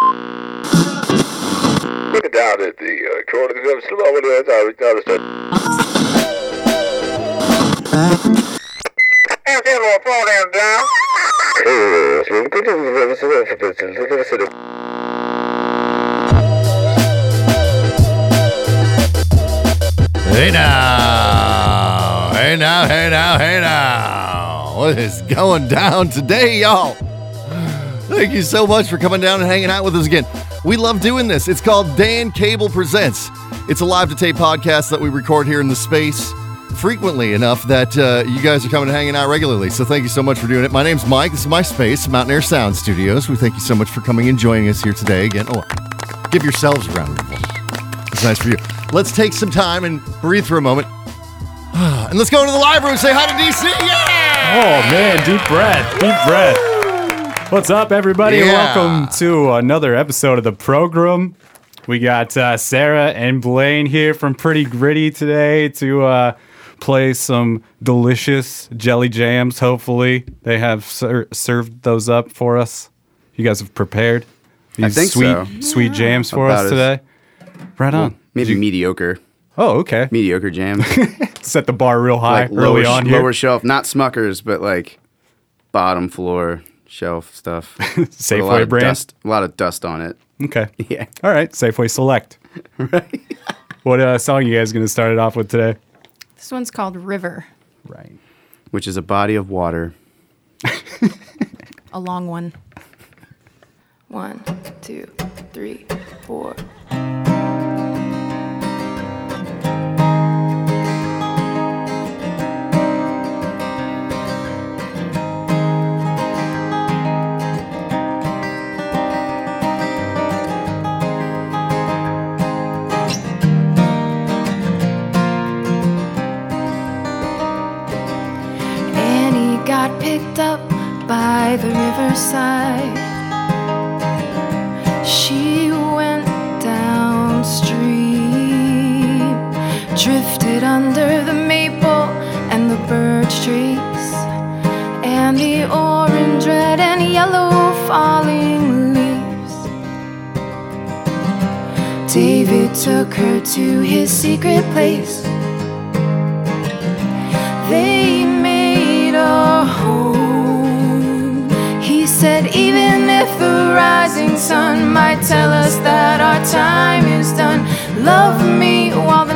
Look it down at the uh, corner of the slow over there. Sorry, sorry, sorry. Hey now, hey now, hey now, hey now. What is going down today, y'all? Thank you so much for coming down and hanging out with us again. We love doing this. It's called Dan Cable Presents. It's a live to tape podcast that we record here in the space frequently enough that uh, you guys are coming and hanging out regularly. So thank you so much for doing it. My name's Mike. This is my space, Mountain Air Sound Studios. We thank you so much for coming and joining us here today again. Oh, give yourselves a round of applause. It's nice for you. Let's take some time and breathe for a moment. And let's go to the room and say hi to DC. Yeah! Oh man, deep breath, deep breath. What's up, everybody? Yeah. Welcome to another episode of the program. We got uh, Sarah and Blaine here from Pretty Gritty today to uh, play some delicious jelly jams. Hopefully, they have ser- served those up for us. You guys have prepared these sweet, so. sweet jams for About us today. Right on. Maybe mediocre. Oh, okay. Mediocre jam. Set the bar real high like early lower, on here. lower shelf. Not Smuckers, but like bottom floor shelf stuff. With a lot Safeway of brand. Dust, a lot of dust on it. Okay. Yeah. All right. Safeway Select. Right. What uh, song you guys going to start it off with today? This one's called River, Right. Which is a body of water. a long one. One, two, three, four. Picked up by the riverside. She went downstream, drifted under the maple and the birch trees, and the orange, red, and yellow falling leaves. David took her to his secret place. The rising sun might tell us that our time is done, love me while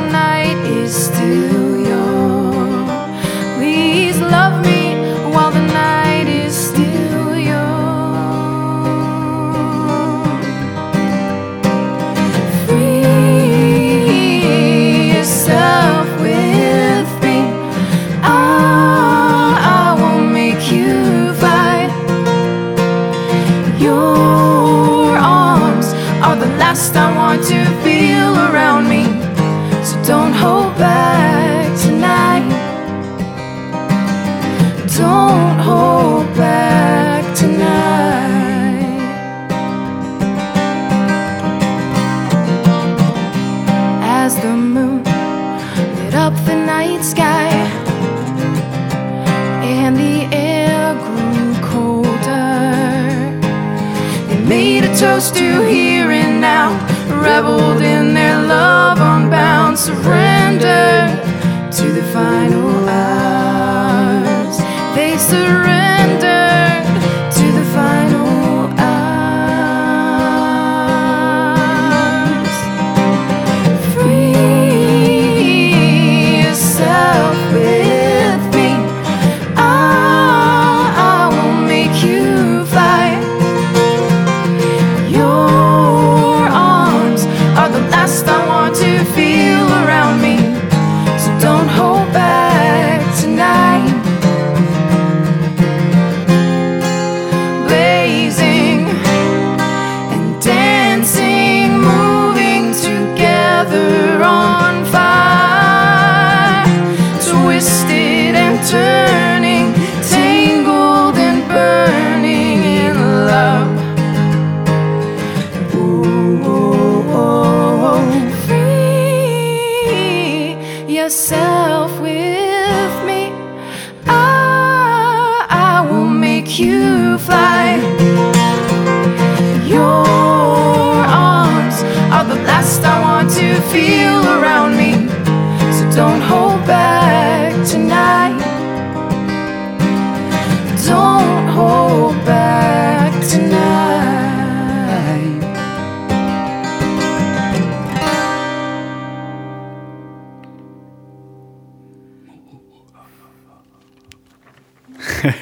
to here and now, reveled in their love, unbound, surrender yourself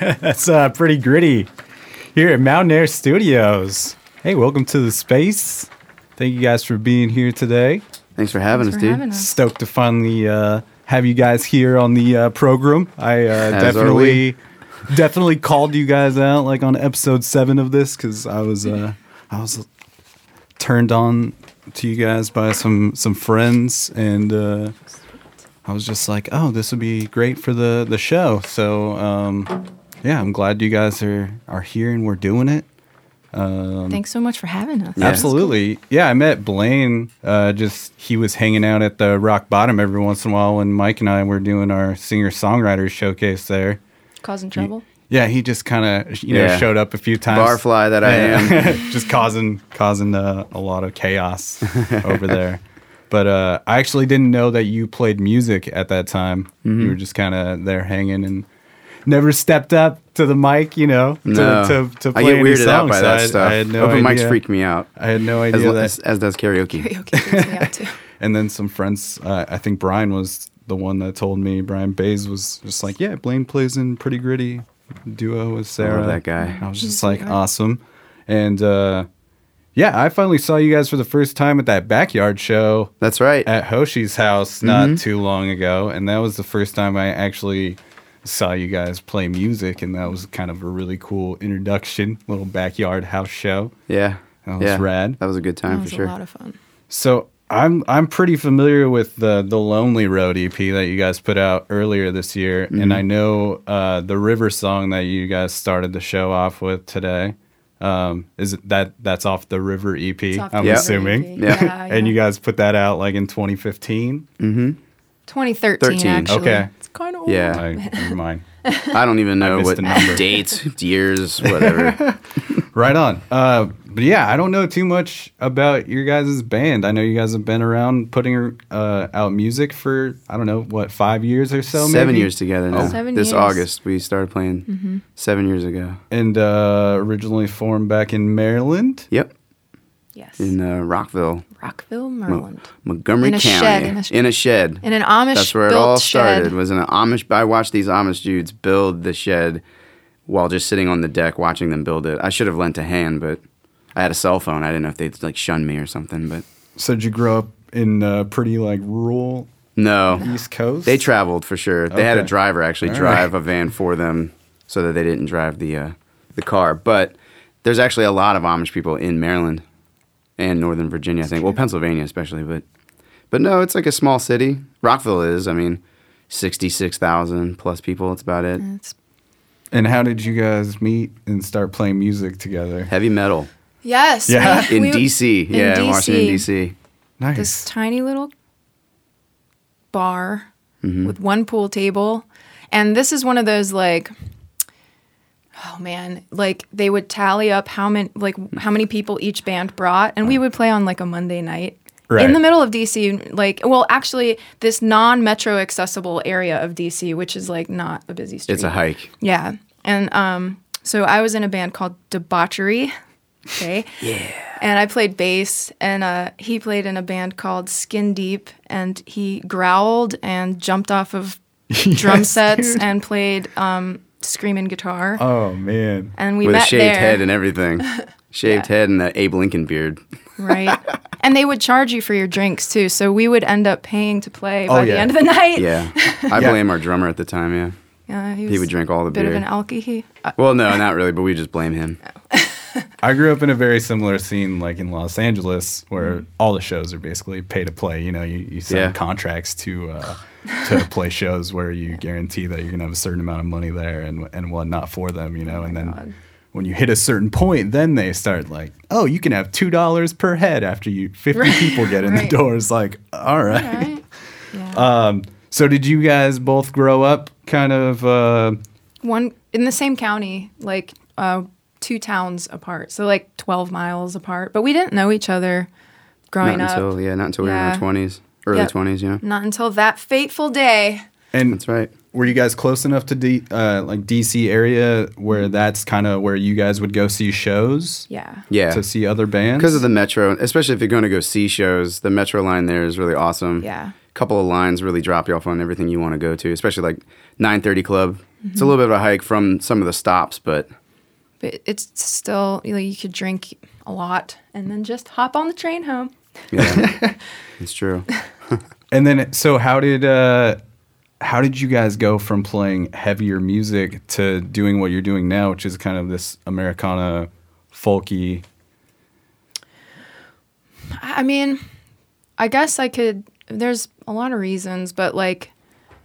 That's uh, pretty gritty here at Mountain Air Studios. Hey, welcome to the space. Thank you guys for being here today. Thanks for having Thanks us, for dude. having us. Stoked to finally uh, have you guys here on the uh, program. I uh, definitely, definitely called you guys out like on episode seven of this because I was, uh, I was turned on to you guys by some some friends and. Uh, I was just like, oh, this would be great for the the show. So um, yeah, I'm glad you guys are are here and we're doing it. Thanks so much for having us. Yeah. Absolutely, yeah. I met Blaine. Uh, just he was hanging out at the Rock Bottom every once in a while when Mike and I were doing our singer songwriters showcase there. Causing trouble. Yeah, he just kind of you know Yeah. showed up a few times. Barfly that I am. just causing causing uh, a lot of chaos over there. But uh, I actually didn't know that you played music at that time. Mm-hmm. You were just kind of there hanging and never stepped up to the mic, you know, to, No, to, to I play get any weirded out songs. by that I, stuff. I had no Open idea. mics freak me out, I had no as, idea lo- that. as, as does karaoke. Karaoke freaks me out too. and then some friends, uh, I think Brian was the one that told me. Brian Bays was just like, "Yeah, Blaine plays in Pretty Gritty duo with Sarah." that guy. I was just a like, awesome. And uh, yeah, I finally saw you guys for the first time at that backyard show That's right. at Hoshi's house not too long ago, and that was the first time I actually saw you guys play music, and that was kind of a really cool introduction, little backyard house show. yeah. That was yeah. rad. That was a good That time for was sure. a lot of fun. So I'm I'm pretty familiar with the the Lonely Road EP that you guys put out earlier this year, and I know uh, the River song that you guys started the show off with today. Um, is that that's off the River EP? I'm the Yeah. assuming. EP. Yeah. Yeah, And you guys put that out like in 2015. 2013 13. actually. Okay. It's kind of old. Yeah. I, never mind. I don't even know what the number. dates, years, whatever. Right on. Uh, but yeah, I don't know too much about your guys' band. I know you guys have been around putting uh, out music for I don't know what five years or so. seven maybe? years together now. Seven this years. August we started playing. Seven years ago. and uh, originally formed back in Maryland. Yep, Yes. in uh, Rockville, Rockville, Mo- Maryland. Montgomery In a County. shed, in a sh- in a shed. In an Amish That's where it built all shed. started. Was in an Amish. I watched these Amish dudes build the shed while just sitting on the deck watching them build it. I should have lent a hand, but I had a cell phone. I didn't know if they'd like shun me or something. But So did you grow up in uh, pretty like rural no, East Coast? they traveled for sure. They had a driver actually All drive right. a van for them so that they didn't drive the uh, the car. But there's actually a lot of Amish people in Maryland and Northern Virginia. I think. Well, Pennsylvania especially, but but no, it's like a small city. Rockville is. I mean. 66,000 plus people. That's about it. It's- And how did you guys meet and start playing music together? Heavy metal yes. Yeah. we- in we- DC. in yeah, in Washington DC. Nice. This tiny little bar Mm-hmm. with one pool table. And this is one of those like oh man, like they would tally up how many like how many people each band brought and we would play on like a Monday night. Right. In the middle of DC, like, well, actually, this non-metro accessible area of DC, which is like not a busy street. It's a hike. Yeah. And um, so I was in a band called Debauchery. Okay. yeah. And I played bass, and uh, he played in a band called Skin Deep, and he growled and jumped off of drum Yes, sets dude. and played um, screaming guitar. oh man. and we With a shaved there, head and everything. Shaved Yeah. head and that Abe Lincoln beard. right? and they would charge you for your drinks too, so we would end up paying to play by Oh, the end of the night. Yeah. I Yeah. blame our drummer at the time, yeah. Yeah, he, He would drink all the a bit beer. of an alky. Uh, well, no, not really, but we just blame him. I grew up in a very similar scene, like in Los Angeles, where all the shows are basically pay to play. You know, you, you sign Yeah. contracts to uh, to play shows where you guarantee that you're gonna have a certain amount of money there and and whatnot for them. You know, and then God. when you hit a certain point, then they start like, oh, you can have two dollars per head after you fifty Right. people get in Right. the door. It's like, all right. right? Yeah. Um, so did you guys both grow up kind of? Uh, one in the same county, like uh, two towns apart, so like twelve miles apart. But we didn't know each other growing not up. yeah, not until we were in Yeah. our 20s, early Yep. 20s, you know? Not until that fateful day. and That's right. were you guys close enough to D, uh, like DC area where that's kind of where you guys would go see shows Yeah. Yeah. to see other bands? Because of the metro, especially if you're going to go see shows, the metro line there is really awesome. Yeah. couple of lines really drop you off on everything you want to go to, especially like 930 Club It's a little bit of a hike from some of the stops, but But it's still you know you could drink a lot and then just hop on the train home. yeah, it's true. And then, so how did uh, how did you guys go from playing heavier music to doing what you're doing now, which is kind of this Americana folky? I mean, I guess I could. There's a lot of reasons, but like,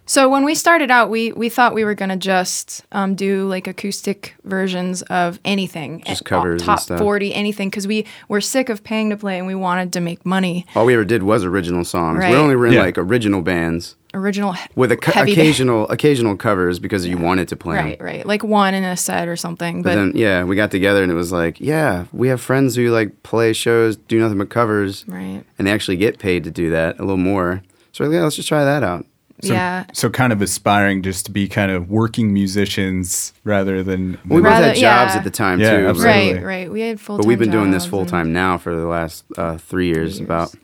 so when we started out, we we thought we were gonna just um, do like acoustic versions of anything, Just covers and top stuff. forty, anything, because we were sick of paying to play and we wanted to make money. All we ever did was original songs. Right. We only were in Yeah. like original bands Original he- with a, heavy band. occasional occasional covers because you wanted to play. right, right, like one in a set or something. But But, then yeah, we got together and it was like, yeah, we have friends who like play shows, do nothing but covers, right, and they actually get paid to do that a little more. So yeah, let's just try that out. So, yeah. So kind of aspiring just to be kind of working musicians rather than. We both had jobs yeah. at the time Yeah, too, but- absolutely. Right, right. We had full. Time. But we've been doing this full time now for the last uh, three years, about.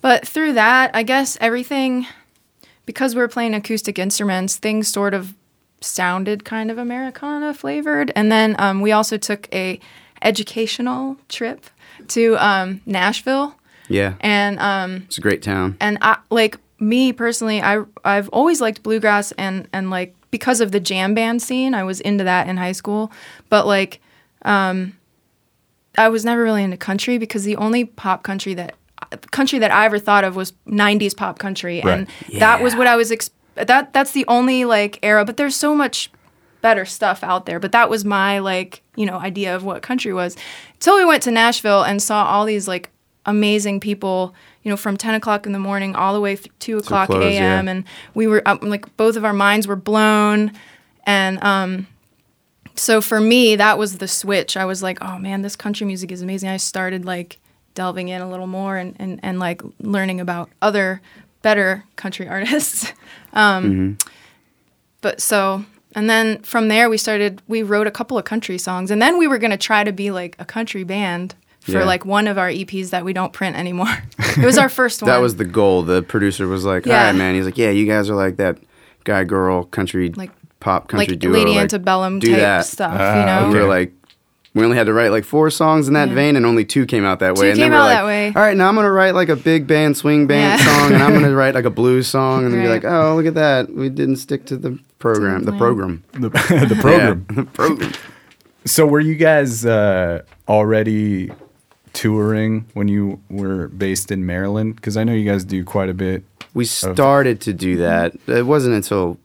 But through that, I guess everything, because we were playing acoustic instruments, things sort of sounded kind of Americana flavored. And then um, we also took a educational trip to um, Nashville, Yeah, and um, it's a great town. and I like me personally, I I've always liked bluegrass and and like because of the jam band scene, I was into that in high school. But like, um, I was never really into country because the only pop country that country that I ever thought of was '90s pop country, and that was what I was. Ex- that that's the only like era. But there's so much better stuff out there. But that was my like you know idea of what country was. Until we went to Nashville and saw all these like amazing people. You know, from 10 o'clock in the morning all the way through 2 o'clock close, a.m. yeah. And we were up, like, both of our minds were blown. And um, so for me, that was the switch. I was like, oh man, this country music is amazing. I started like delving in a little more and, and, and like learning about other better country artists. um, But so, and then from there, we started, we wrote a couple of country songs. And then we were going to try to be like a country band for Yeah. like one of our EPs that we don't print anymore. it was our first one. That was the goal. The producer was like, "All Yeah. right, man." He's like, "Yeah, you guys are like that guy, girl, country, Like- pop country like duo, Lady like, Antebellum do type that." stuff, Ah, you know? We okay. were like, we only had to write like four songs in that vein, and only two came out that way. Two and then came we were out like, that way. All right, now I'm gonna write like a big band, swing band Yeah. song, and I'm gonna write like a blues song, and then be like, oh, look at that, we didn't stick to the program, the program, the, the program. The program. So were you guys uh, already touring when you were based in Maryland? Because I know you guys do quite a bit. We started to do that. It wasn't until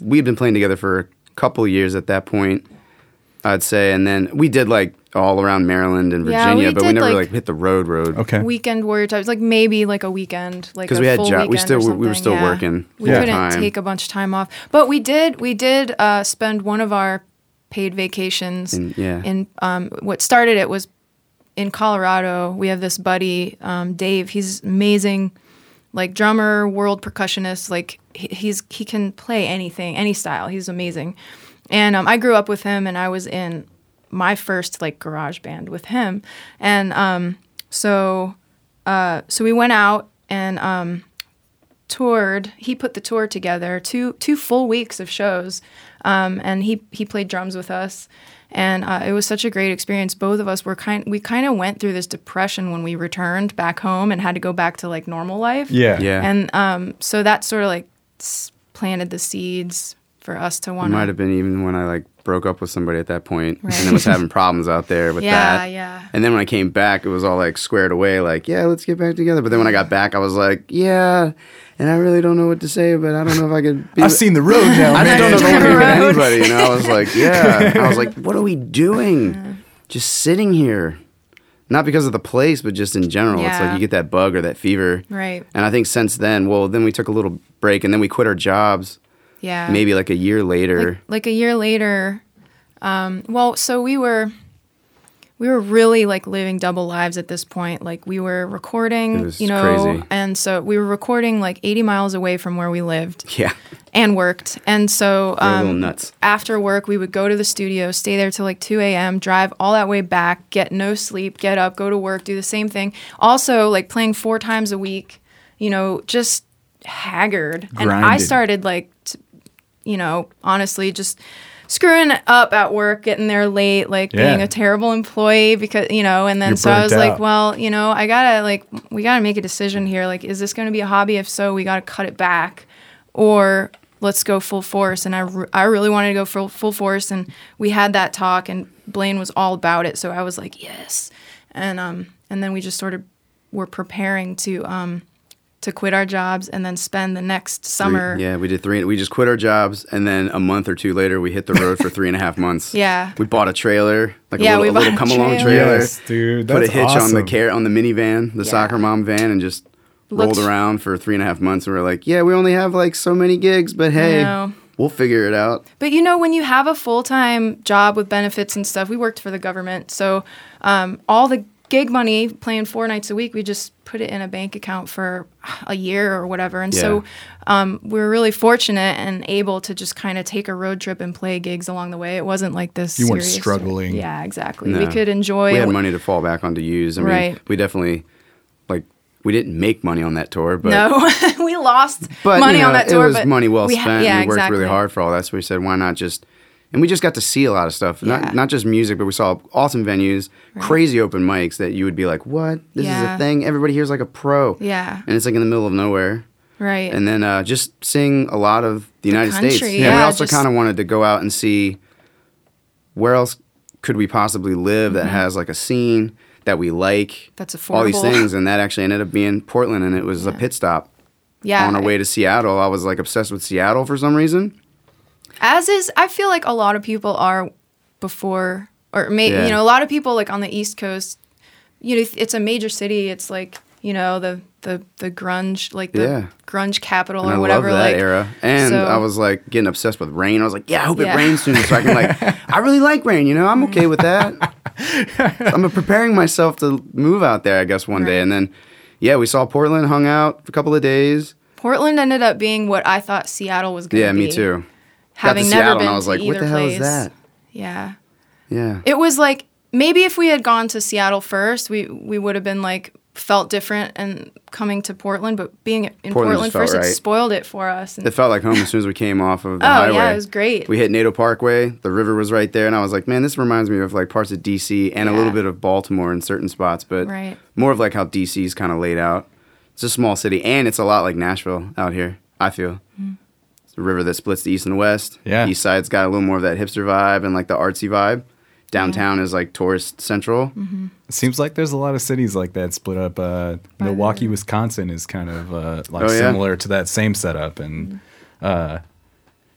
we'd been playing together for a couple years at that point, I'd say, and then we did like all around Maryland and Yeah, Virginia, we but we never like, like- hit the road road. Okay. weekend warrior types, like maybe like a weekend, like 'Cause a we had full job- we still- we were still yeah. working We full couldn't time. take a bunch of time off, but we did. We did uh, spend one of our paid vacations In- yeah. in um, what started it was in Colorado. We have this buddy um, Dave. He's amazing, like drummer, world percussionist. Like he, he's he can play anything, any style. He's amazing. And um, I grew up with him, and I was in my first like garage band with him, and um, so uh, so we went out and um, toured. He put the tour together, two two full weeks of shows, um, and he he played drums with us, and uh, it was such a great experience. Both of us were kind we kind of went through this depression when we returned back home and had to go back to like normal life. yeah. Yeah. and um, so that sort of like planted the seeds for us to It want might have been even when I like broke up with somebody at that point Right. and then was having problems out there with Yeah, that. yeah. Yeah. And then when I came back, it was all like squared away, like, yeah, let's get back together. But then when I got back, I was like, yeah, and I really don't know what to say, but I don't know if I could be. I've seen the road now, I just don't know if I man. want to be with Road. anybody. And I was like, yeah. I was like, what are we doing? Just sitting here. Not because of the place, but just in general. Yeah. It's like you get that bug or that fever. Right. And I think since then, well, then we took a little break and then we quit our jobs Yeah. maybe like a year later. like, like a year later um, well so we were we were really like living double lives at this point like we were recording you know crazy. and so we were recording like 80 miles away from where we lived yeah. and worked and so um, nuts. after work we would go to the studio stay there till like 2 a.m drive all that way back get no sleep get up go to work do the same thing also like playing four times a week you know just haggard and i started like you know, honestly, just screwing up at work, getting there late, like Yeah. being a terrible employee because, you know, and then You're so I was burnt like, well, you know, I gotta, like, we gotta make a decision here. Like, is this gonna be a hobby? If so, we gotta cut it back or let's go full force. And I, re- I really wanted to go full, full force. And we had that talk, and Blaine was all about it. So I was like, yes. And, um, and then we just sort of were preparing to, um, to quit our jobs and then spend the next Three- summer. yeah, we did three. We just quit our jobs, and then a month or two later, we hit the road for three and a half months. Yeah. we bought a trailer, like Yeah, a we little, a little bought a come along trailer. trailer. Yes, dude, That's Put a that's hitch on the awesome. car on the minivan, the Yeah. soccer mom van, and just rolled around for three and a half months. And we are like, yeah, we only have like so many gigs, but hey, know. we'll figure it out. But you know, when you have a full time job with benefits and stuff, we worked for the government. So um, all the gig money, playing four nights a week, we just put it in a bank account for a year or whatever. And so um, we were really fortunate and able to just kind of take a road trip and play gigs along the way. It wasn't like this. You weren't struggling. Yeah, exactly. We could enjoy. We had money to fall back on to use. I mean, Right. we definitely like we didn't make money on that tour, but no, we lost but money you know, on that tour. It was but money well we spent. ha- yeah, we worked exactly. really hard for all that. So we said, why not just? And we just got to see a lot of stuff. Yeah. Not not just music, but we saw awesome venues, crazy open mics that you would be like, what? This is a thing. Everybody here's like a pro. Yeah, And it's like in the middle of nowhere. right. And then uh, just seeing a lot of the United States. country, we also just- kind of wanted to go out and see where else could we possibly live that has like a scene that we like. Mm-hmm. That's All these things, and that actually ended up being Portland, and it was a pit stop yeah, on our way to Seattle. I was like obsessed with Seattle for some reason. As is i feel like a lot of people are before or maybe Yeah. you know a lot of people like on the east coast you know it's a major city it's like you know the the the grunge like the Yeah. grunge capital And or I whatever love that like era. And so- I was like getting obsessed with rain. I was like, yeah, I hope Yeah. it rains soon so I can like I really like rain, you know, I'm okay with that. I'm preparing myself to move out there, I guess, one day. And then yeah, we saw Portland, hung out for a couple of days. portland ended up being what i thought seattle was going to Yeah, be me too. Having never Seattle been and I was like, what either the hell place is that? yeah Yeah. it was like maybe if we had gone to seattle first we we would have been like felt different and coming to portland but being in Portland portland, first it spoiled it for us and It felt like home as soon as we came off of the Oh, highway. yeah, it was great. We hit Naito Parkway. The river was right there, and I was like, "Man, this reminds me of like parts of DC and a little bit of Baltimore in certain spots, but Right. more of like how DC's kind of laid out. It's a small city, and it's a lot like Nashville out here. I feel Mm. It's river that splits the east and west. Yeah. East side's got a little more of that hipster vibe and like the artsy vibe. Downtown is like tourist central. Mm-hmm. It seems like there's a lot of cities like that split up. Uh, Milwaukee, Wisconsin is kind of uh, like Oh, yeah. similar to that same setup, and uh,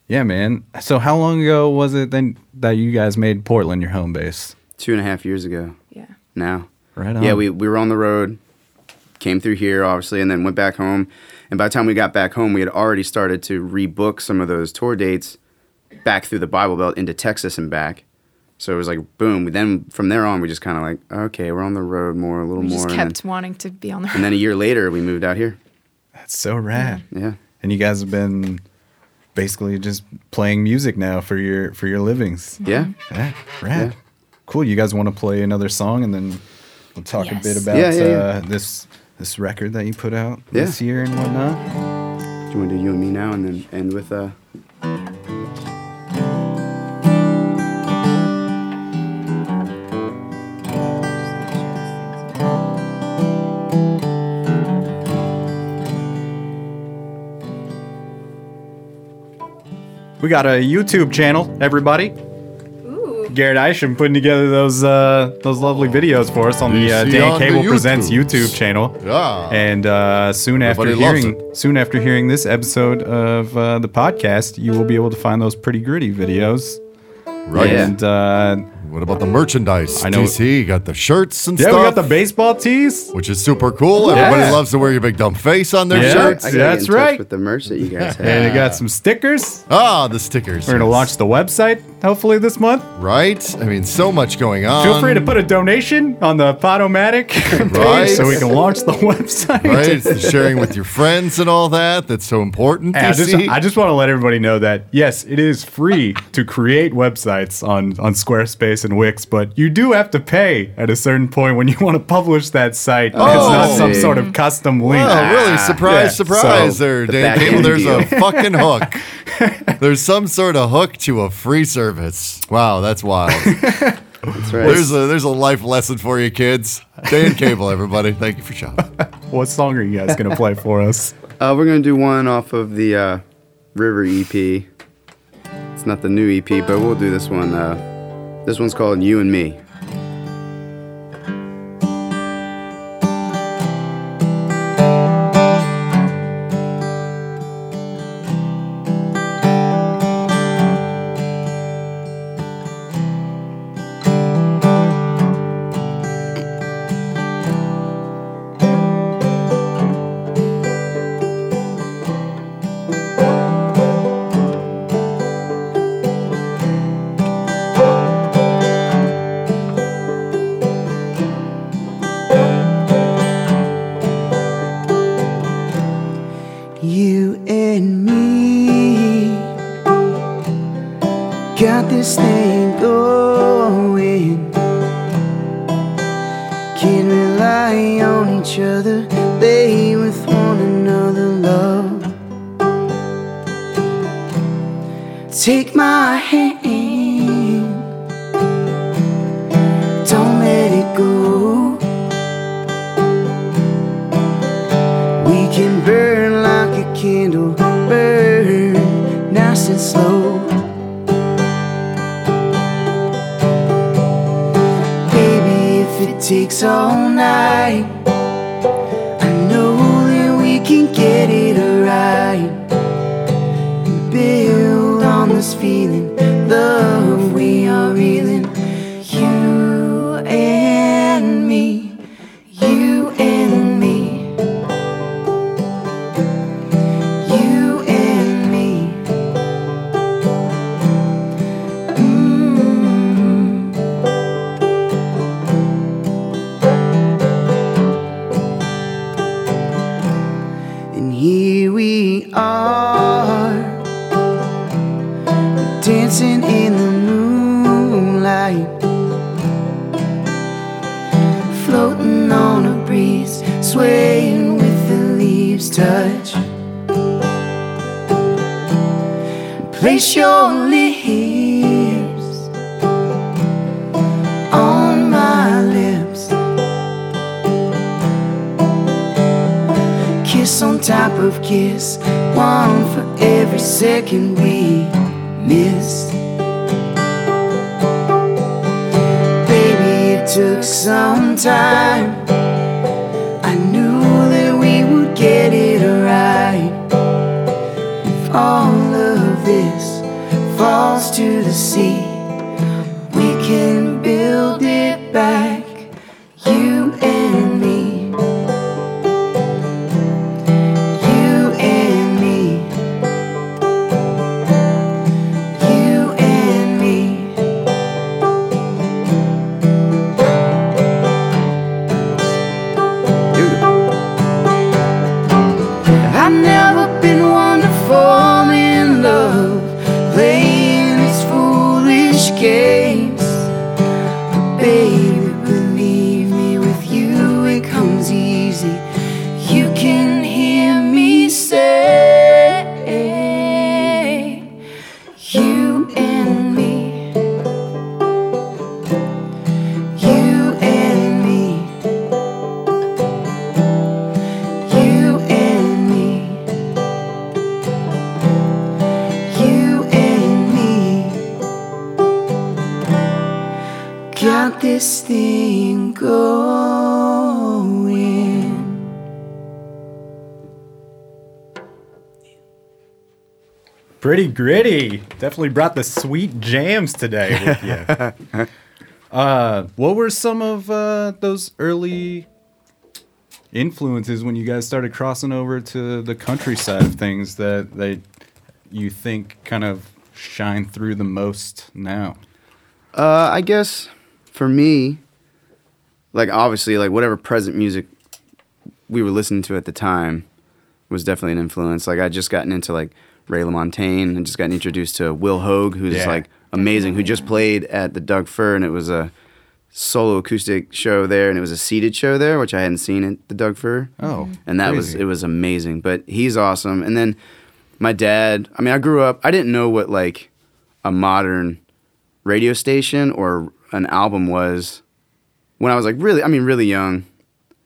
yeah, man. So how long ago was it then that you guys made Portland your home base? Two and a half years ago yeah now. Right on. Yeah, we, we were on the road, came through here, obviously, and then went back home. And by the time we got back home, we had already started to rebook some of those tour dates back through the Bible Belt into Texas and back. So it was like, boom. Then from there on, we just kind of like, okay, we're on the road more, a little we more. just kept then, wanting to be on the road. and then a year later, we moved out here. That's so rad. Yeah. And you guys have been basically just playing music now for your for your livings. Yeah. Yeah, rad. Yeah. Cool. You guys want to play another song and then we'll talk a bit about Yeah, yeah, yeah. Uh, this this record that you put out Yeah. this year and whatnot. Do you want to do you and me now and then end with uh, We got a YouTube channel, everybody. Garrett Isham putting together those uh, those lovely videos for us on the uh, Dan on the Cable Presents YouTube channel. Yeah. And uh, soon after Everybody hearing soon after hearing this episode of uh, the podcast, you will be able to find those pretty gritty videos. Right. And uh, What about the merchandise? I know- DC you got the shirts and yeah, stuff. Yeah, we got the baseball tees. which is super cool. Everybody Yeah. loves to wear your big dumb face on their Yeah. shirts. I That's get in touch right. With the merch that you guys have. And it got some stickers. Ah, the stickers. We're gonna launch the website hopefully this month. Right? I mean, so much going on. Feel free to put a donation on the Podomatic page Right. so we can launch the website. Right? It's the sharing with your friends and all that. That's so important. Hey, I just, I just want to let everybody know that yes, it is free to create websites on on Squarespace Jason Wicks, but you do have to pay at a certain point when you want to publish that site. Oh. it's not some sort of custom link. Oh, really? Surprise, Yeah, surprise so there, the Dan Cable. end There's a fucking hook. There's some sort of hook to a free service. Wow, that's wild. That's right. There's a there's a life lesson for you kids. Dan Cable, everybody. Thank you for shopping. What song are you guys gonna play for us? Uh, we're gonna do one off of the uh, River EP. It's not the new EP, but we'll do this one. Uh, this one's called "You and Me." Gritty. Definitely brought the sweet jams today with you. uh, what were some of uh, those early influences when you guys started crossing over to the countryside of things that they you think kind of shine through the most now? Uh, I guess for me, like obviously, like whatever present music we were listening to at the time was definitely an influence. Like I just gotten into like Ray LaMontagne and just gotten introduced to Will Hoge, who's Yeah. like amazing, who just played at the Doug Fir, and it was a solo acoustic show there, and it was a seated show there, which I hadn't seen at the Doug Fir. Oh, mm-hmm. and that was it was amazing. But he's awesome. And then my dad. I mean, I grew up. I didn't know what like a modern radio station or an album was when I was like really. I mean, really young.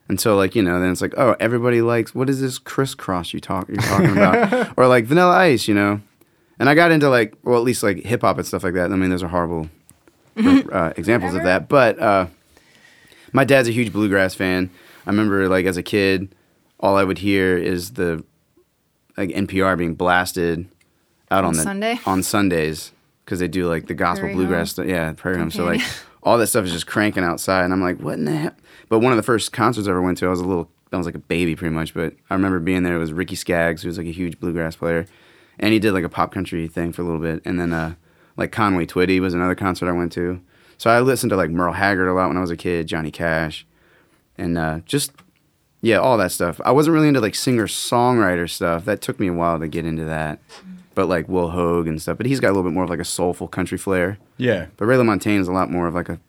Until like you know, then it's like, oh, everybody likes what is this Kris Kross you talk you're talking about, or like Vanilla Ice, you know. And I got into like, well, at least like hip hop and stuff like that. I mean, those are horrible uh, examples of that. But uh, my dad's a huge bluegrass fan. I remember like as a kid, all I would hear is the like NPR being blasted out on, On the Sunday? on Sundays because they do like the gospel Prairie bluegrass stuff. Yeah, prairie home. So like all that stuff is just cranking outside, and I'm like, what in the hell? But one of the first concerts I ever went to, I was a little, I was like a baby pretty much. But I remember being there. It was Ricky Skaggs, who was like a huge bluegrass player, and he did like a pop country thing for a little bit, and then uh, like Conway Twitty was another concert I went to. So I listened to like Merle Haggard a lot when I was a kid, Johnny Cash, and uh, just yeah, all that stuff. I wasn't really into like singer songwriter stuff. That took me a while to get into that. But like Will Hoge and stuff. But he's got a little bit more of like a soulful country flair. Yeah. But Ray LaMontagne is a lot more of like a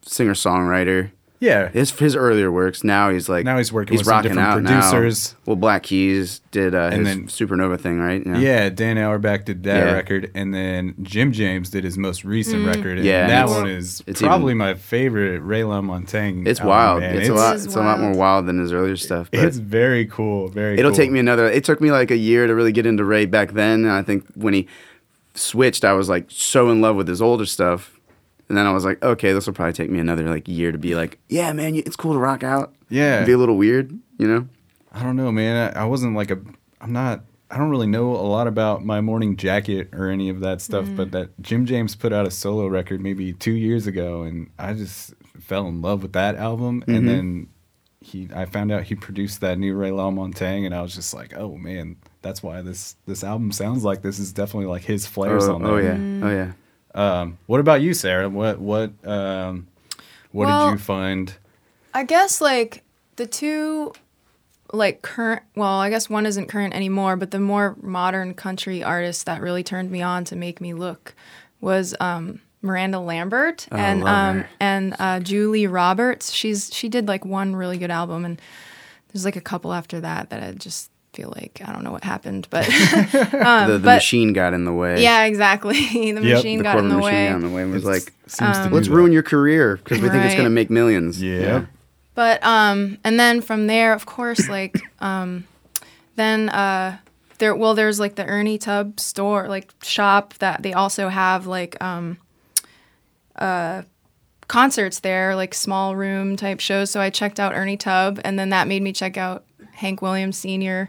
singer songwriter. Yeah. His his earlier works. Now he's like Now he's working he's with some different out producers. Now. Well, Black Keys did uh, And his then- Supernova thing, right? Yeah, Dan Auerbach did that Yeah. record, and then Jim James did his most recent record. And Yeah, that it's- one is it's probably even- my favorite Ray LaMontagne. It's album, wild. man. It's, a lot. is It's a lot more wild. wild than his earlier stuff. But It's very cool. Very. It'll cool. take me another. It took me like a year to really get into Ray back then. And I think when he switched, I was like so in love with his older stuff. And then I was like, okay, this will probably take me another like year to be like, yeah, man, it's cool to rock out. Yeah. be a little weird, you know. I don't know, man. I, I wasn't like a. I'm not. I don't really know a lot about my morning jacket or any of that stuff, but that Jim James put out a solo record maybe two years ago, and I just fell in love with that album. Mm-hmm. And then he, I found out he produced that new Ray LaMontagne, and I was just like, oh man, that's why this this album sounds like this is definitely like his flares Oh, on there. oh yeah, oh yeah. Um, what about you, Sarah? What what um, what Well- did you find? I guess like the two like current well, I guess one isn't current anymore, but the more modern country artists that really turned me on to make me look was um Miranda Lambert and um and uh, Julie Roberts. She's she did like one really good album and there's like a couple after that that I just feel like I don't know what happened, but um, the the but- machine got in the way. yeah, exactly. the machine the got in the machine way. got in the way. and was like, Seems to let's that. ruin your career because we think it's gonna make millions. Yeah. But um, and then from there, of course, like um, then uh, there well, there's like the Ernie Tubb store, like shop that they also have like um, uh, concerts there, like small room type shows. So I checked out Ernie Tubb, and then that made me check out Hank Williams Sr.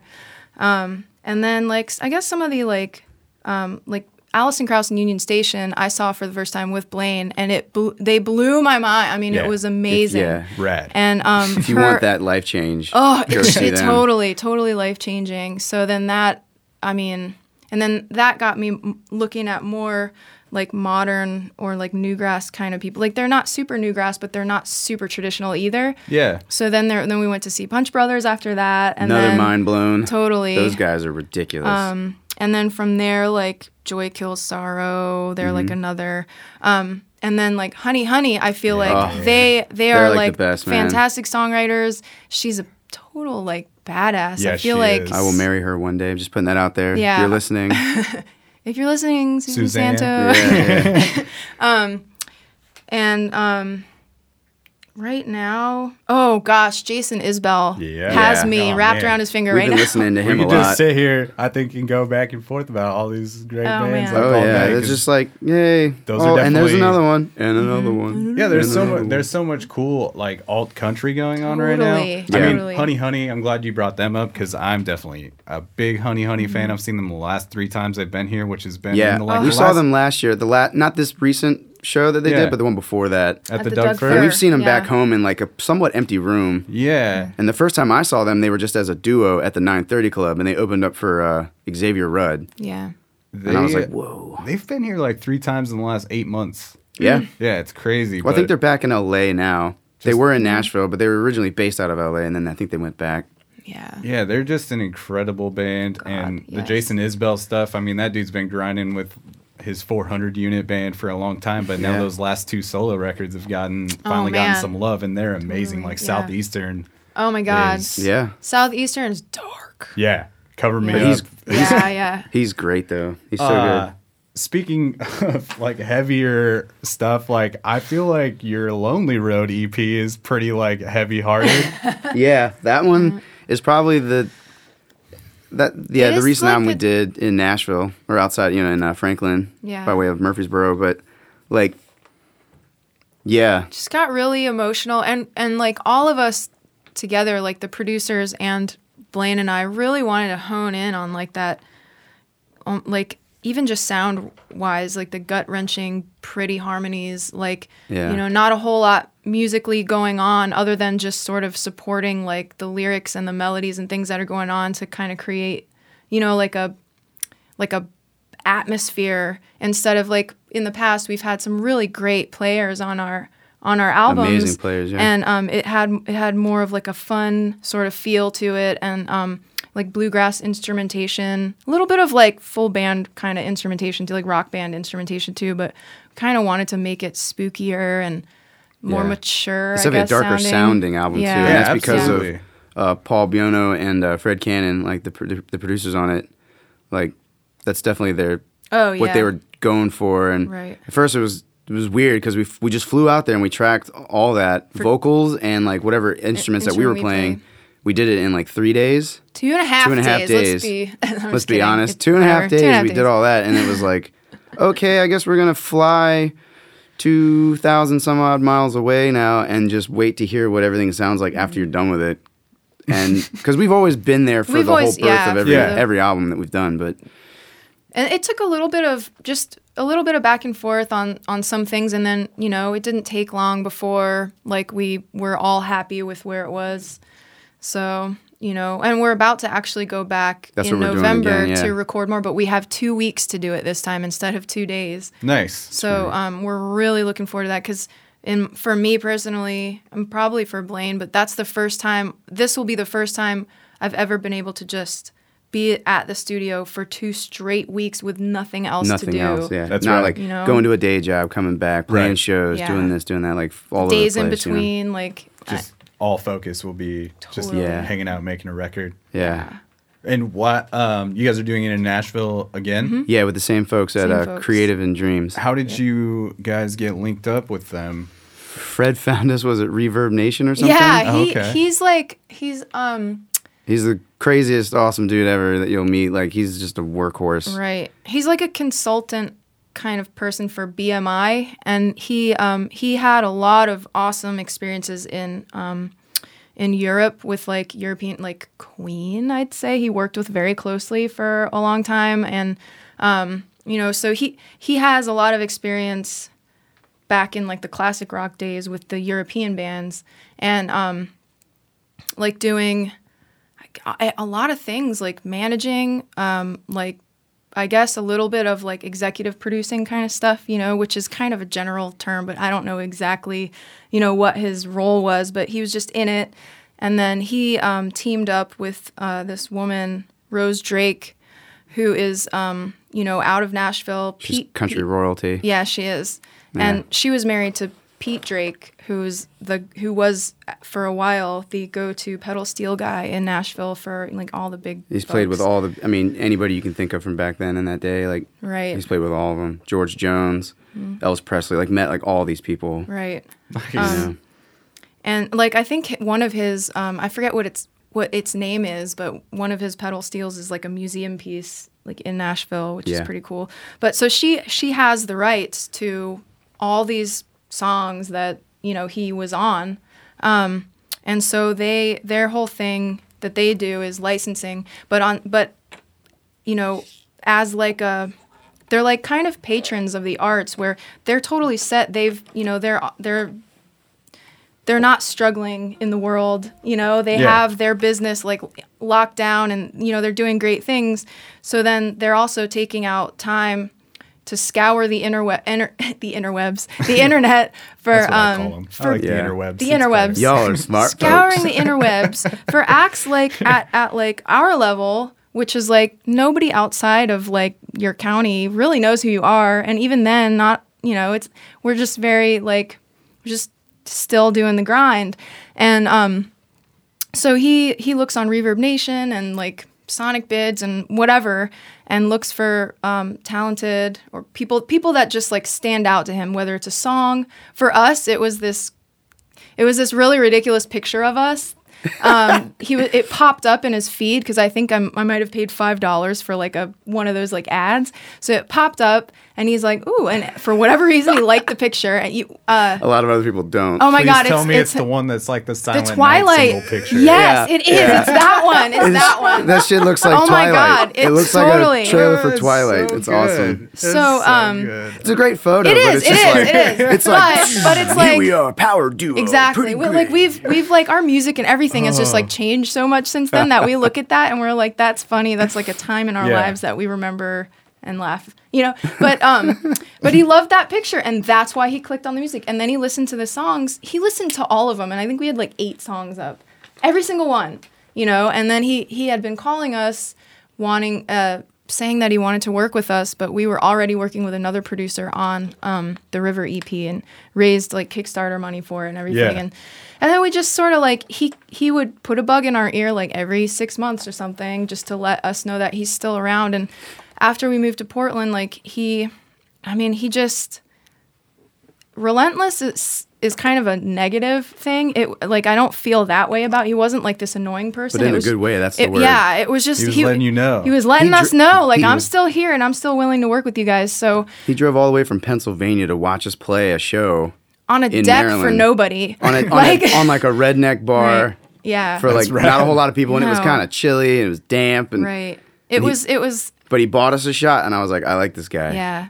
Um, and then like I guess some of the like um, like Alison Krauss and Union Station, I saw for the first time with Blaine, and it blew, they blew my mind. I mean, Yeah. it was amazing. Yeah. Rad. And um, If you her- want that life change, oh, go it, see it them. totally, totally life changing. So then that, I mean, and then that got me looking at more like modern or like newgrass kind of people. Like they're not super newgrass, but they're not super traditional either. Yeah. So then there, then we went to see Punch Brothers after that, and Another then mind blown. totally Those guys are ridiculous. um, and then from there, like Joy Kills Sorrow, they're like Mm-hmm. another. Um, and then like Honey Honey, I feel like Oh. they they They're, are like, like, the best, fantastic songwriters. She's a total like badass. Yeah, I feel she like is. I will marry her one day. I'm just putting that out there. Yeah. If you're listening. if you're listening, Susan. Santo. Yeah, yeah. And um, right now, oh gosh, Jason Isbell Yeah. has Yeah. me Oh, wrapped man. around his finger We've right been now. listening to We him a could just lot. sit here, I think, and go back and forth about all these great Oh, bands. man. like, Oh all yeah, night, it's 'cause- just like yay. Those oh, are and there's another one, and Mm-hmm. another one. yeah. There's and so much. There's so much cool like alt country going on right now. Totally, I mean, totally. Honey Honey. I'm glad you brought them up because I'm definitely a big Honey Honey Mm-hmm. fan. I've seen them the last three times they've been here, which has been Yeah, in the, like, we the saw last- them last year. The la- not this recent show that they Yeah. did, but the one before that. at, At the, the Doug, Doug Fir. And Fir. we've seen them back home in like a somewhat empty room. Yeah. And the first time I saw them, they were just as a duo at the 930 Club, and they opened up for uh, Xavier Rudd. yeah. They, And I was like, whoa. They've been here like three times in the last eight months. Yeah. Yeah, it's crazy. Well, I think they're back in LA now. they were in Nashville, but they were originally based out of LA, and then I think they went back. Yeah. Yeah, they're just an incredible band, and the yes. Jason Isbell stuff. I mean, that dude's been grinding with his 400 unit band for a long time, but now Yeah. those last two solo records have gotten finally man. gotten some love, and they're amazing. Totally, like yeah. Southeastern, Oh my God. is- Yeah. Southeastern's dark. yeah, cover me Yeah. up. He's Yeah, yeah. he's great though. He's so Uh, Speaking of like heavier stuff, like I feel like your Lonely Road EP is pretty like heavy hearted. Yeah, that one is probably the that yeah It the recent like album we a- did in Nashville or outside you know in uh, Franklin Yeah. by way of Murfreesboro, but like yeah just got really emotional and and like all of us together like the producers and blaine and i really wanted to hone in on like that um, like even just sound wise like the gut wrenching pretty harmonies like Yeah. you know not a whole lot musically going on other than just sort of supporting like the lyrics and the melodies and things that are going on to kind of create you know like a like a atmosphere instead of like in the past we've had some really great players on our on our albums Amazing players, yeah. and um it had it had more of like a fun sort of feel to it and um like bluegrass instrumentation a little bit of like full band kind of instrumentation to like rock band instrumentation too but kind of wanted to make it spookier and more Yeah. mature it's I definitely a guess, darker sounding, sounding, album yeah. too, and Yeah, that's because of uh, Paul Biono and uh, Fred Cannon, like the pro- the producers on it. Like that's definitely their oh what they were going for. And Right. at first it was it was weird because we f- we just flew out there and we tracked all that vocals and like whatever instruments that we were instrument we playing. play. We did it in like three days. two and a half days days. let's be Let's be honest. It's Two and a half whatever. days. Two and a half we did all that, and it was like, okay, I guess we're gonna fly two thousand some odd miles away now and just wait to hear what everything sounds like after you're done with it. And because we've always been there for We've the always- whole birth yeah, of every for the- every album that we've done, but and it took a little bit of just a little bit of back and forth on on some things and then you know it didn't take long before like we were all happy with where it was so you know and we're about to actually go back That's in what we're doing november again, yeah. to record more but we have two weeks to do it this time instead of two days nice. so um, we're really looking forward to that because in for me personally, and probably for Blaine, but that's the first time. This will be the first time I've ever been able to just be at the studio for two straight weeks with nothing else to nothing do. else. Yeah, That's not right. like You know? going to a day job, coming back, playing Right. shows, Yeah. doing this, doing that, like all Days over in the place, you know? between, like Just all focus will be just Yeah. hanging out, making a record. Yeah. And what um, you guys are doing it in Nashville again? Yeah, with the same folks at Same uh, folks. Creative and Dreams. How did you guys get linked up with them? Fred found us. Was it Reverb Nation or something? yeah, Oh, okay. he's like he's um He's the craziest, awesome dude ever that you'll meet. Like he's just a workhorse. Right. He's like a consultant kind of person for BMI, and he um, he had a lot of awesome experiences in um, in Europe with like European like Queen. I'd say he worked with very closely for a long time, and um, you know, so he he has a lot of experience back in like the classic rock days with the European bands, and um, like doing a lot of things like managing um like i guess a little bit of like executive producing kind of stuff you know which is kind of a general term but i don't know exactly you know what his role was but he was just in it and then he um, teamed up with uh, this woman rose drake who is um, you know out of nashville She's Pete- country Pete- royalty. yeah, she is. Yeah. And she was married to Pete Drake, who's the who was for a while the go-to pedal steel guy in Nashville for like all the big. He's played with all the. I mean, anybody you can think of from back then in that day. Like Right. Mm-hmm. he's played with all of them. George Jones, Elvis Presley. Like met like all these people. Right. You know? And like I think one of his um, I forget what its what its name is, but one of his pedal steels is like a museum piece like in Nashville, which Yeah. is pretty cool. But so she she has the rights to all these songs that you know he was on, um, and so they their whole thing that they do is licensing, but on but you know as like a they're like kind of patrons of the arts where they're totally set. They've you know they're they're they're not struggling in the world you know? They Yeah. have their business like locked down and you know they're doing great things. So then they're also taking out time to scour the interweb inter, the interwebs the internet for That's what I um call them. I for like the Yeah. interwebs. The interwebs. Y'all are smart. scouring folks. the interwebs for acts like at, at like our level which is like nobody outside of like your county really knows who you are, and even then, not you know, it's we're just very like just still doing the grind, and um, so he he looks on Reverb Nation and like Sonicbids and whatever, and looks for um, talented or people people that just like stand out to him. Whether it's a song for us, it was this it was this really ridiculous picture of us. Um, he wa- it popped up in his feed because I think I'm, I might have paid five dollars for like a one of those like ads. So it popped up, and he's like, "Ooh!" And for whatever reson, he liked the picture. And you, uh, A lot of other people don't. oh my Please god, tell it's me it's, it's the one that's like the the silent Night Twilight. picture. Yes, Yeah. it is. It's that one. It's that one. That shit looks like Oh my Twilight. God, it looks totally- like a trailer for It's Twilight. so it's good. awesome. It's So, um, good. It's a great photo. It but is. It's It just is. like, It is. It's like but, but it's here like we are, power duo. Exactly. We, like we've we've like our music and everything has just like changed so much since then that we look at that and we're like, that's funny. That's like a time in our Yeah. lives that we remember and laugh. You know? But um but he loved that picture and that's why he clicked on the music. And then he listened to the songs. He listened to all of them and I think we had like eight songs up. Every single one. You know, and then he he had been calling us wanting uh saying that he wanted to work with us, but we were already working with another producer on um, the River EP and raised like Kickstarter money for it and everything. Yeah. And and then we just sort of like he he would put a bug in our ear like every six months or something just to let us know that he's still around. And after we moved to Portland, like he, I mean, he just relentless is is kind of a negative thing. It like I don't feel that way about. He wasn't like this annoying person. But in It a good way, that's the it- word. Yeah, it was just He was letting you know. He was letting He us know like I'm was- still here and I'm still willing to work with you guys. So He drove all the way from Pennsylvania to watch us play a show on a In deck for nobody. on, a, on, like a, on like a redneck bar right. yeah. for like rad. not a whole lot of people, and it was kind of chilly and it was damp. And right. It and he- was it was but he bought us a shot, and I was like, I like this guy. yeah.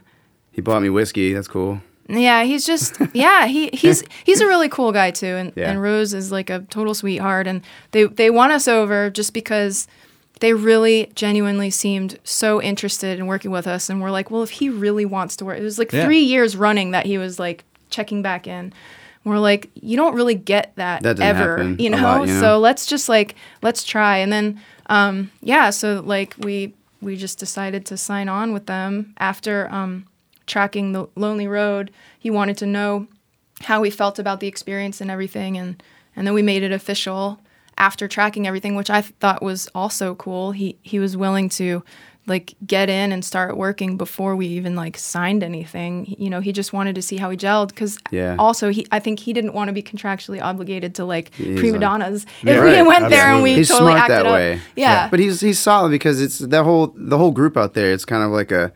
He bought me whiskey. That's cool. Yeah, he's just yeah, he he's he's a really cool guy too, and Yeah. and Rose is like a total sweetheart, and they they won us over just because they really genuinely seemed so interested in working with us, and we're like, well, if he really wants to work, it was like Yeah. three years running that he was like checking back in. We're like, you don't really get that, That ever, you know? lot, you know? So let's just like let's try, and then um, yeah, so like we we just decided to sign on with them after um, tracking the Lonely Road. He wanted to know how we felt about the experience and everything, and and then we made it official after tracking everything, which I thought was also cool. He he was willing to like get in and start working before we even like signed anything. You know, he just wanted to see how he gelled because Yeah. also he I think he didn't want to be contractually obligated to like He's prima like- donnas Yeah, if we right. went there and we he's totally acted that up. way. Yeah. but he's he's solid because it's the whole the whole group out there. It's kind of like a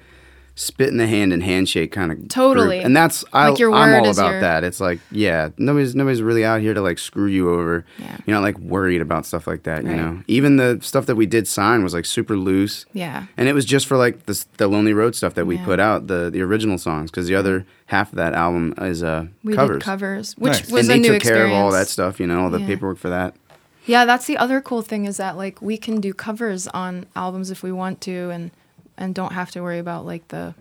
spit in the hand and handshake kind of Totally. group. and that's I, Like your I'm all about your- that. It's like yeah, nobody's nobody's really out here to like screw you over. Yeah. You're not like worried about stuff like that. You know, even the stuff that we did sign was like super loose. Yeah. And it was just for like the the Lonely Road stuff that we Yeah. put out, the the original songs, because the other half of that album is uh we covers. did covers, which Nice. was and a they new took care of all that stuff, you know, all the Yeah. paperwork for that. Yeah, that's the other cool thing is that like we can do covers on albums if we want to, and and don't have to worry about like the,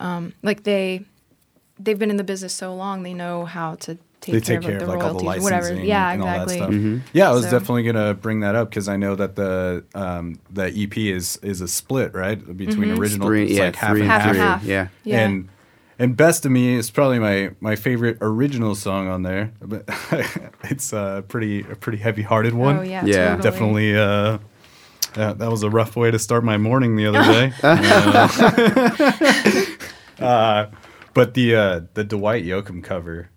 um, like they, they've been in the business so long they know how to take they care take of, care like, of the like all the royalties, licensing whatever. Yeah, and exactly. all that stuff. Yeah, I was So- definitely gonna bring that up because I know that the um, the EP is is a split right between original, Three, it's yeah, like half three and Mm-hmm. Half and half. half. Yeah. Yeah. And and best of me is probably my my favorite original song on there, but it's a pretty a pretty heavy hearted one. Oh yeah, Yeah. totally. definitely. Uh, that, that was a rough way to start my morning the other day. uh, uh, but the uh, the Dwight Yoakam cover,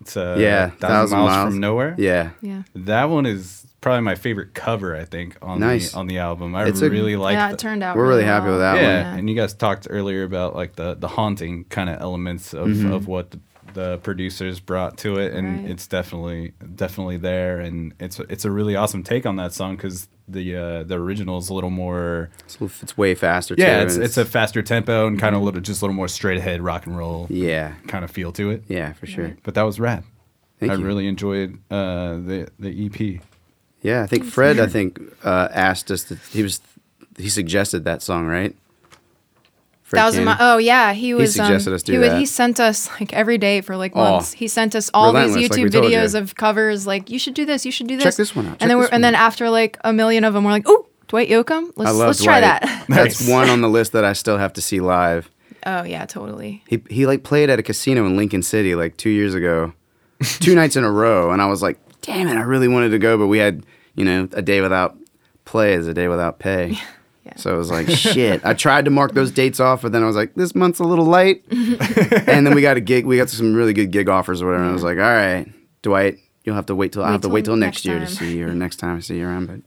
it's uh, Yeah, thousand, Thousand miles, Miles. from nowhere. Yeah. Yeah. that one is probably my favorite cover. I think on Nice. the on the album. I It's really like. yeah, the- it turned out. We're really happy well. with that yeah, one. and you guys talked earlier about like the the haunting kind of elements of, Mm-hmm. of what the, the producers brought to it, and Right. it's definitely definitely there, and it's it's a really awesome take on that song because the uh, the original is a little more It's, it's way faster. yeah, too, it's and it's a faster tempo and kind of a little just a little more straight ahead rock and roll yeah, kind of feel to it. yeah, for sure. But that was rad. Thank I you. really enjoyed uh, the the EP. Yeah, I think Fred. I think uh, asked us that He was. He suggested that song, right? Thousand Oh yeah, he was. He suggested um, us do he, would- that. he sent us like every day for like Oh. months. he sent us all these Relentless, like YouTube videos you. of covers. Like you should do this. You should do this. Check this one out, check And then we're, and then after like a million of them, we're like, oh, Dwight Yoakam. Let's I love let's try that. That's one on the list that I still have to see live. oh yeah, totally. He he like played at a casino in Lincoln City like two years ago, two nights in a row, and I was like, damn it, I really wanted to go, but we had you know a day without play is a day without pay. Yeah. So I was like, shit. I tried to mark those dates off, but then I was like, this month's a little light. and then we got a gig. We got some really good gig offers or whatever. And I was like, all right, Dwight, you'll have to wait till I Wait have to wait till next next year to see you or next time I see you around. But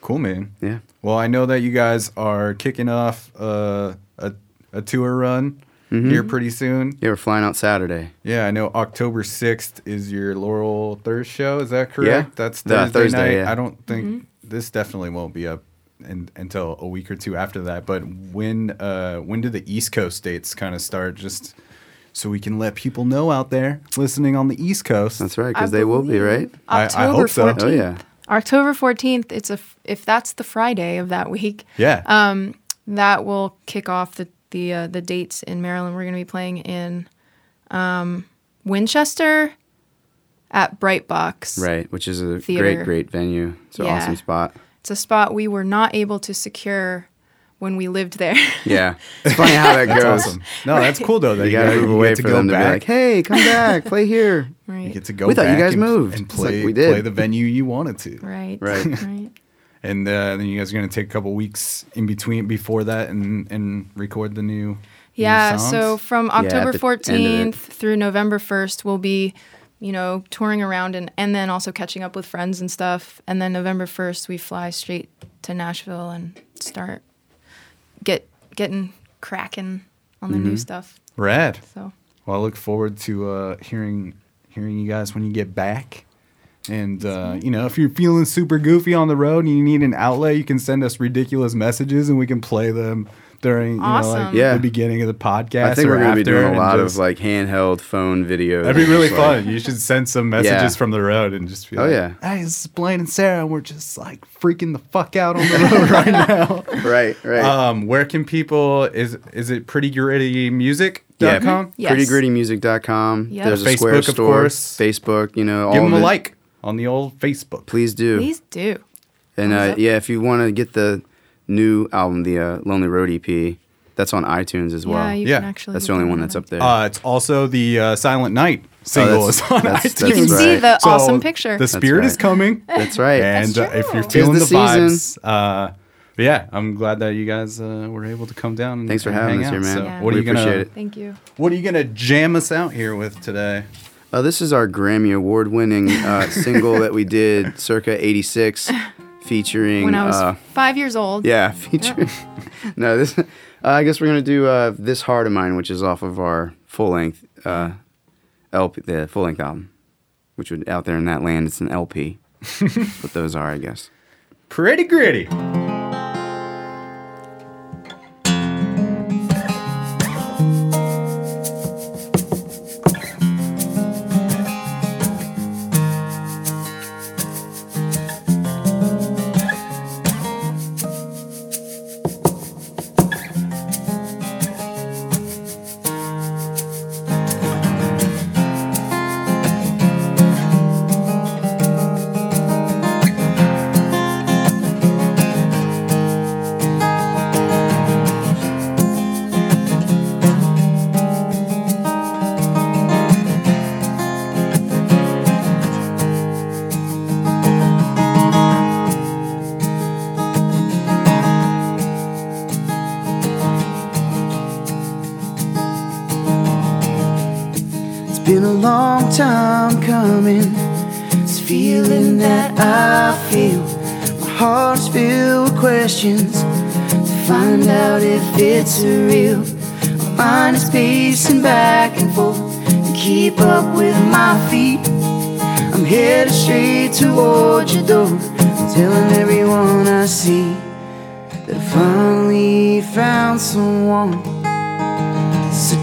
Cool, man. yeah, Well, I know that you guys are kicking off uh, a a tour run here pretty soon. yeah, we're flying out Saturday. Yeah, I know October 6th is your Laurel Thirst show. Is that correct? Yeah. That's The Thursday, Thursday, night. yeah. I don't think this definitely won't be up in, until a week or two after that. But when uh, when do the East Coast dates kind of start? Just so we can let people know out there listening on the East Coast. That's right, because they will be, believe right? I- I October hope so. 14th. Oh, yeah. October 14th. It's a f- if that's the Friday of that week. yeah. Um, that will kick off the the uh, the dates in Maryland. We're going to be playing in um, Winchester at Bright Box. Right, which is a Theater. great, great venue. It's an Yeah. awesome spot. It's a spot we were not able to secure when we lived there. Yeah, it's funny how that goes. awesome. No, that's cool though. That You you, gotta move away to for go them to back. be like, "Hey, come back, play here." You right. get to go We thought you guys and, moved. and It's like we did. play the venue you wanted to. Right. Right. Right. And uh, then you guys are going to take a couple weeks in between before that and, and record the new. new Yeah, songs? so from October the end of it. 14th through November 1st, we'll be, you know, touring around and, and then also catching up with friends and stuff. And then November 1st, we fly straight to Nashville and start get getting cracking on the Mm-hmm. new stuff. rad. So Well, I look forward to uh, hearing hearing you guys when you get back. And uh, you know, if you're feeling super goofy on the road and you need an outlet, you can send us ridiculous messages and we can play them during you know, like Yeah. the beginning of the podcast. I think or we're going to be doing a lot just- of like handheld phone videos. That'd be really Just, like- fun. You should send some messages Yeah. from the road and just be like, Oh, like, yeah. "Hey, this is Blaine and Sarah, and we're just like freaking the fuck out on the road right now." Right, right. Um, where can people is is it pretty gritty music yeah, com? Yes. prettygrittymusic.com. Yep. There's a Facebook, Square of store, course. Facebook. You know, Give them of a it. like on the old Facebook. Please do. please do. And uh, yeah, if you want to get the new album, the uh, Lonely Road EP, that's on iTunes as well. yeah, you Yeah, can actually. that's the only one that's up there. Uh, it's also the uh, Silent Night single that's- is on that's- iTunes. that's You can see right. the So, awesome picture. The spirit is right. coming, that's right. and uh, if you're true. feeling the, Tis the vibes, season. uh, but yeah, I'm glad that you guys uh, were able to come down. And, Thanks for and having hang us here, man. So Yeah. what are We you gonna appreciate it. Thank you. What are you gonna jam us out here with today? Uh, this is our Grammy Award winning uh, single that we did circa 86, featuring. When I was uh, five years old. yeah, featuring. no, this. Uh, I guess we're going to do uh, This Heart of Mine, which is off of our full length uh, LP, the full length album, which would out there in that land, it's an LP. what those are, I guess. Pretty gritty.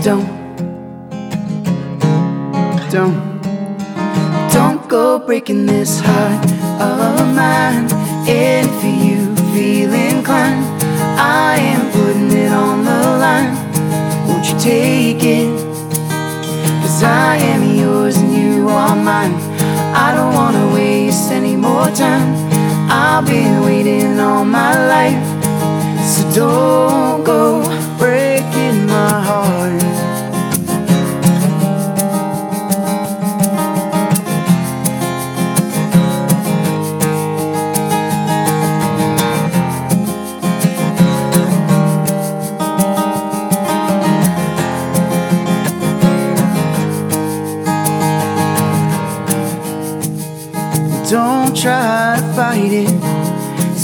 Don't. Don't. Don't go breaking this heart of mine. And if you feel inclined. I am putting it on the line. Won't you take it? Cause i am yours and you are mine. I don't wanna waste any more time. I've been waiting all my life, so don't go breaking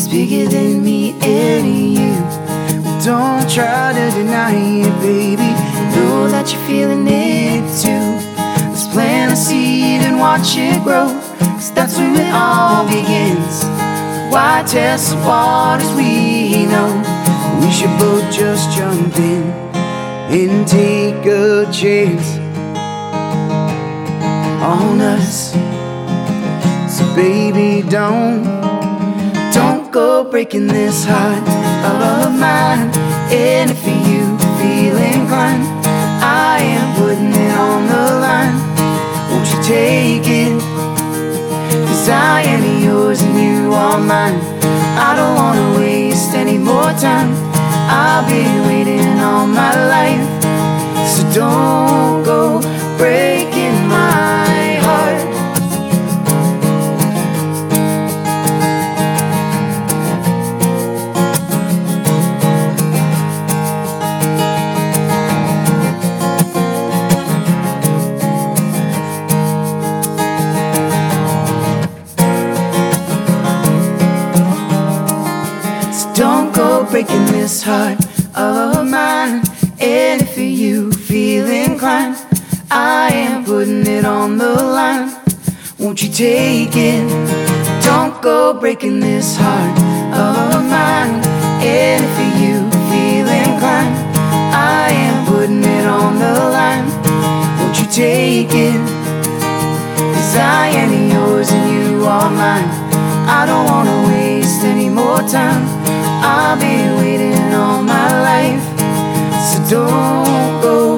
bigger than me and you. Don't try to deny it, baby. Know that you're feeling it too. Let's plant a seed and watch it grow. Cause that's when it all begins. Why test the waters we know? We should both just jump in and take a chance on us. So baby, don't, don't go breaking this heart of mine. And if you feel inclined, I am putting it on the line. Won't you take it? Cause I am yours and you are mine. I don't wanna waste any more time. I've been waiting all my life. So don't heart of mine. And if you feel inclined, I am putting it on the line. Won't you take it? Don't go breaking this heart of mine. And if you feel inclined, I am putting it on the line. Won't you take it? Cause I am yours and you are mine. I don't wanna waste any more time. I've be waiting all my life. So don't go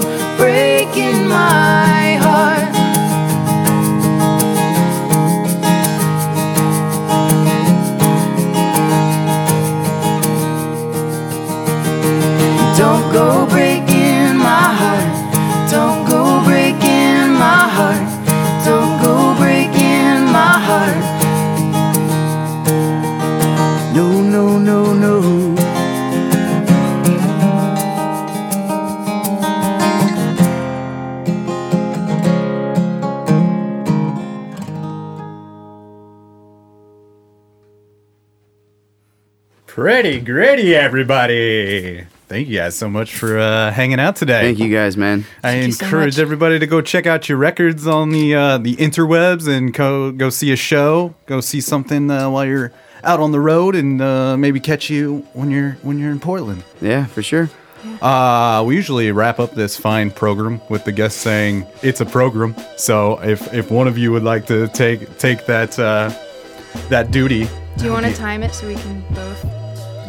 Pretty gritty, everybody. Thank you guys so much for uh, hanging out today. Thank you guys, man. I Thank you so encourage everybody to go check out your records on the uh, the interwebs and go go see a show, go see something uh, while you're out on the road, and uh, maybe catch you when you're when you're in Portland. Yeah, for sure. Uh, we usually wrap up this fine program with the guest saying it's a program. So if if one of you would like to take take that uh, that duty, Do you want to time it so we can both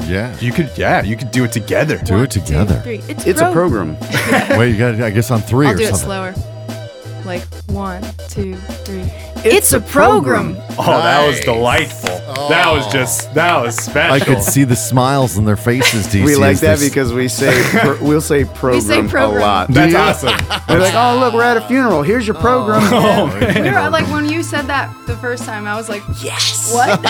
Yeah. you could yeah you could do it together. Do One, it two, together. three. It's, It's a program. Wait, you got I guess on 3 I'll or do it something. slower. Like one, two, three. It's, a program. Oh, that was Nice. delightful. That was just that was special. I could see the smiles on their faces. DC, we like as that this- because we say pro- we'll say program, program. a lot. That's awesome. They're like, oh look, we're at a funeral. Here's your program. Oh, oh, we were, like when you said that the first time, I was like, yes. What?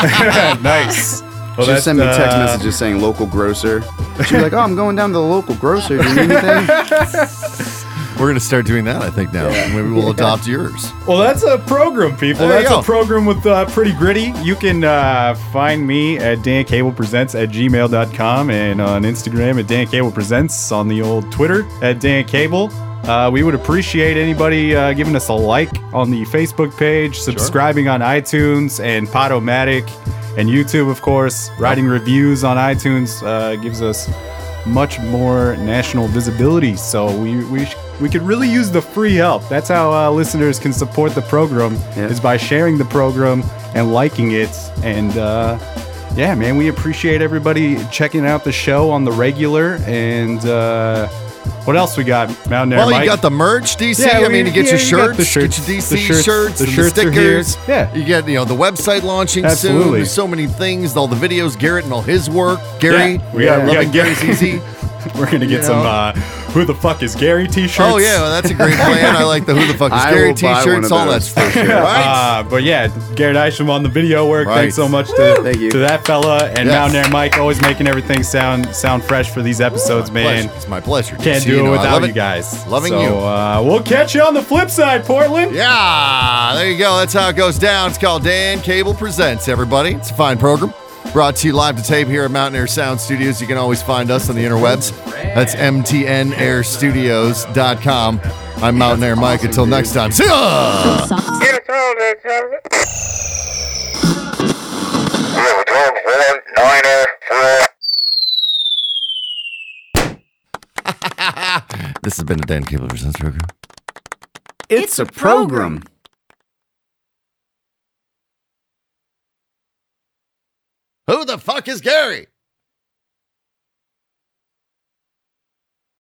nice. Well, She that's, sent me text uh, messages saying local grocer. She was like, oh, I'm going down to the local grocer. Do you need anything? We're gonna start doing that. I think now. Maybe we'll adopt yours. Well, that's a program, people. There that's a program with uh, Pretty Gritty. You can uh, find me at Dan Cable Presents at gmail.com and on Instagram at Dan Cable Presents, on the old Twitter at Dan Cable. Uh, we would appreciate anybody uh, giving us a like on the Facebook page, subscribing on iTunes and Podomatic and YouTube, of course. Writing reviews on iTunes uh, gives us much more national visibility. So we we sh- we could really use the free help. That's how uh, listeners can support the program Yeah. is by sharing the program and liking it. And uh, yeah, man, we appreciate everybody checking out the show on the regular. And uh, what else we got? Mountain Air Well, Mike? you got the merch, DC. Yeah, I we- mean, you get yeah, your you shirts, the shirts, get your DC shirts- shirts, the and shirts the stickers. Yeah. you get you know the website launching soon. There's so many things, all the videos, Garrett and all his work. Gary, Yeah, we got- we loving Gary's Gary. easy. We're gonna get you some know. uh, "Who the fuck is Gary" T-shirts. Oh yeah, well, that's a great plan. I like the who the fuck is I Gary will buy one t-shirts, of all that stuff. for sure. Right? Uh, but yeah, Garrett Isham on the video work. Right. Thanks so much to, Thank you. to that fella and Yes. Mountain Air Mike, always making everything sound sound fresh for these episodes, man. Pleasure. It's my pleasure. Can't DC. do You it know, without love you it. guys. Loving so, you. Uh, we'll catch you on the flip side, Portland. Yeah, there you go. That's how it goes down. It's called Dan Cable Presents, everybody. It's a fine program. Brought to you live to tape here at Mountain Air Sound Studios. You can always find us on the interwebs. That's mtnairstudios.com. I'm Mountain Air Mike. Until next time. See ya! Get us all that time. Zero, twelve, one, niner, four. This has been a Dan Cable Presents program. It's a program. Who the fuck is Gary?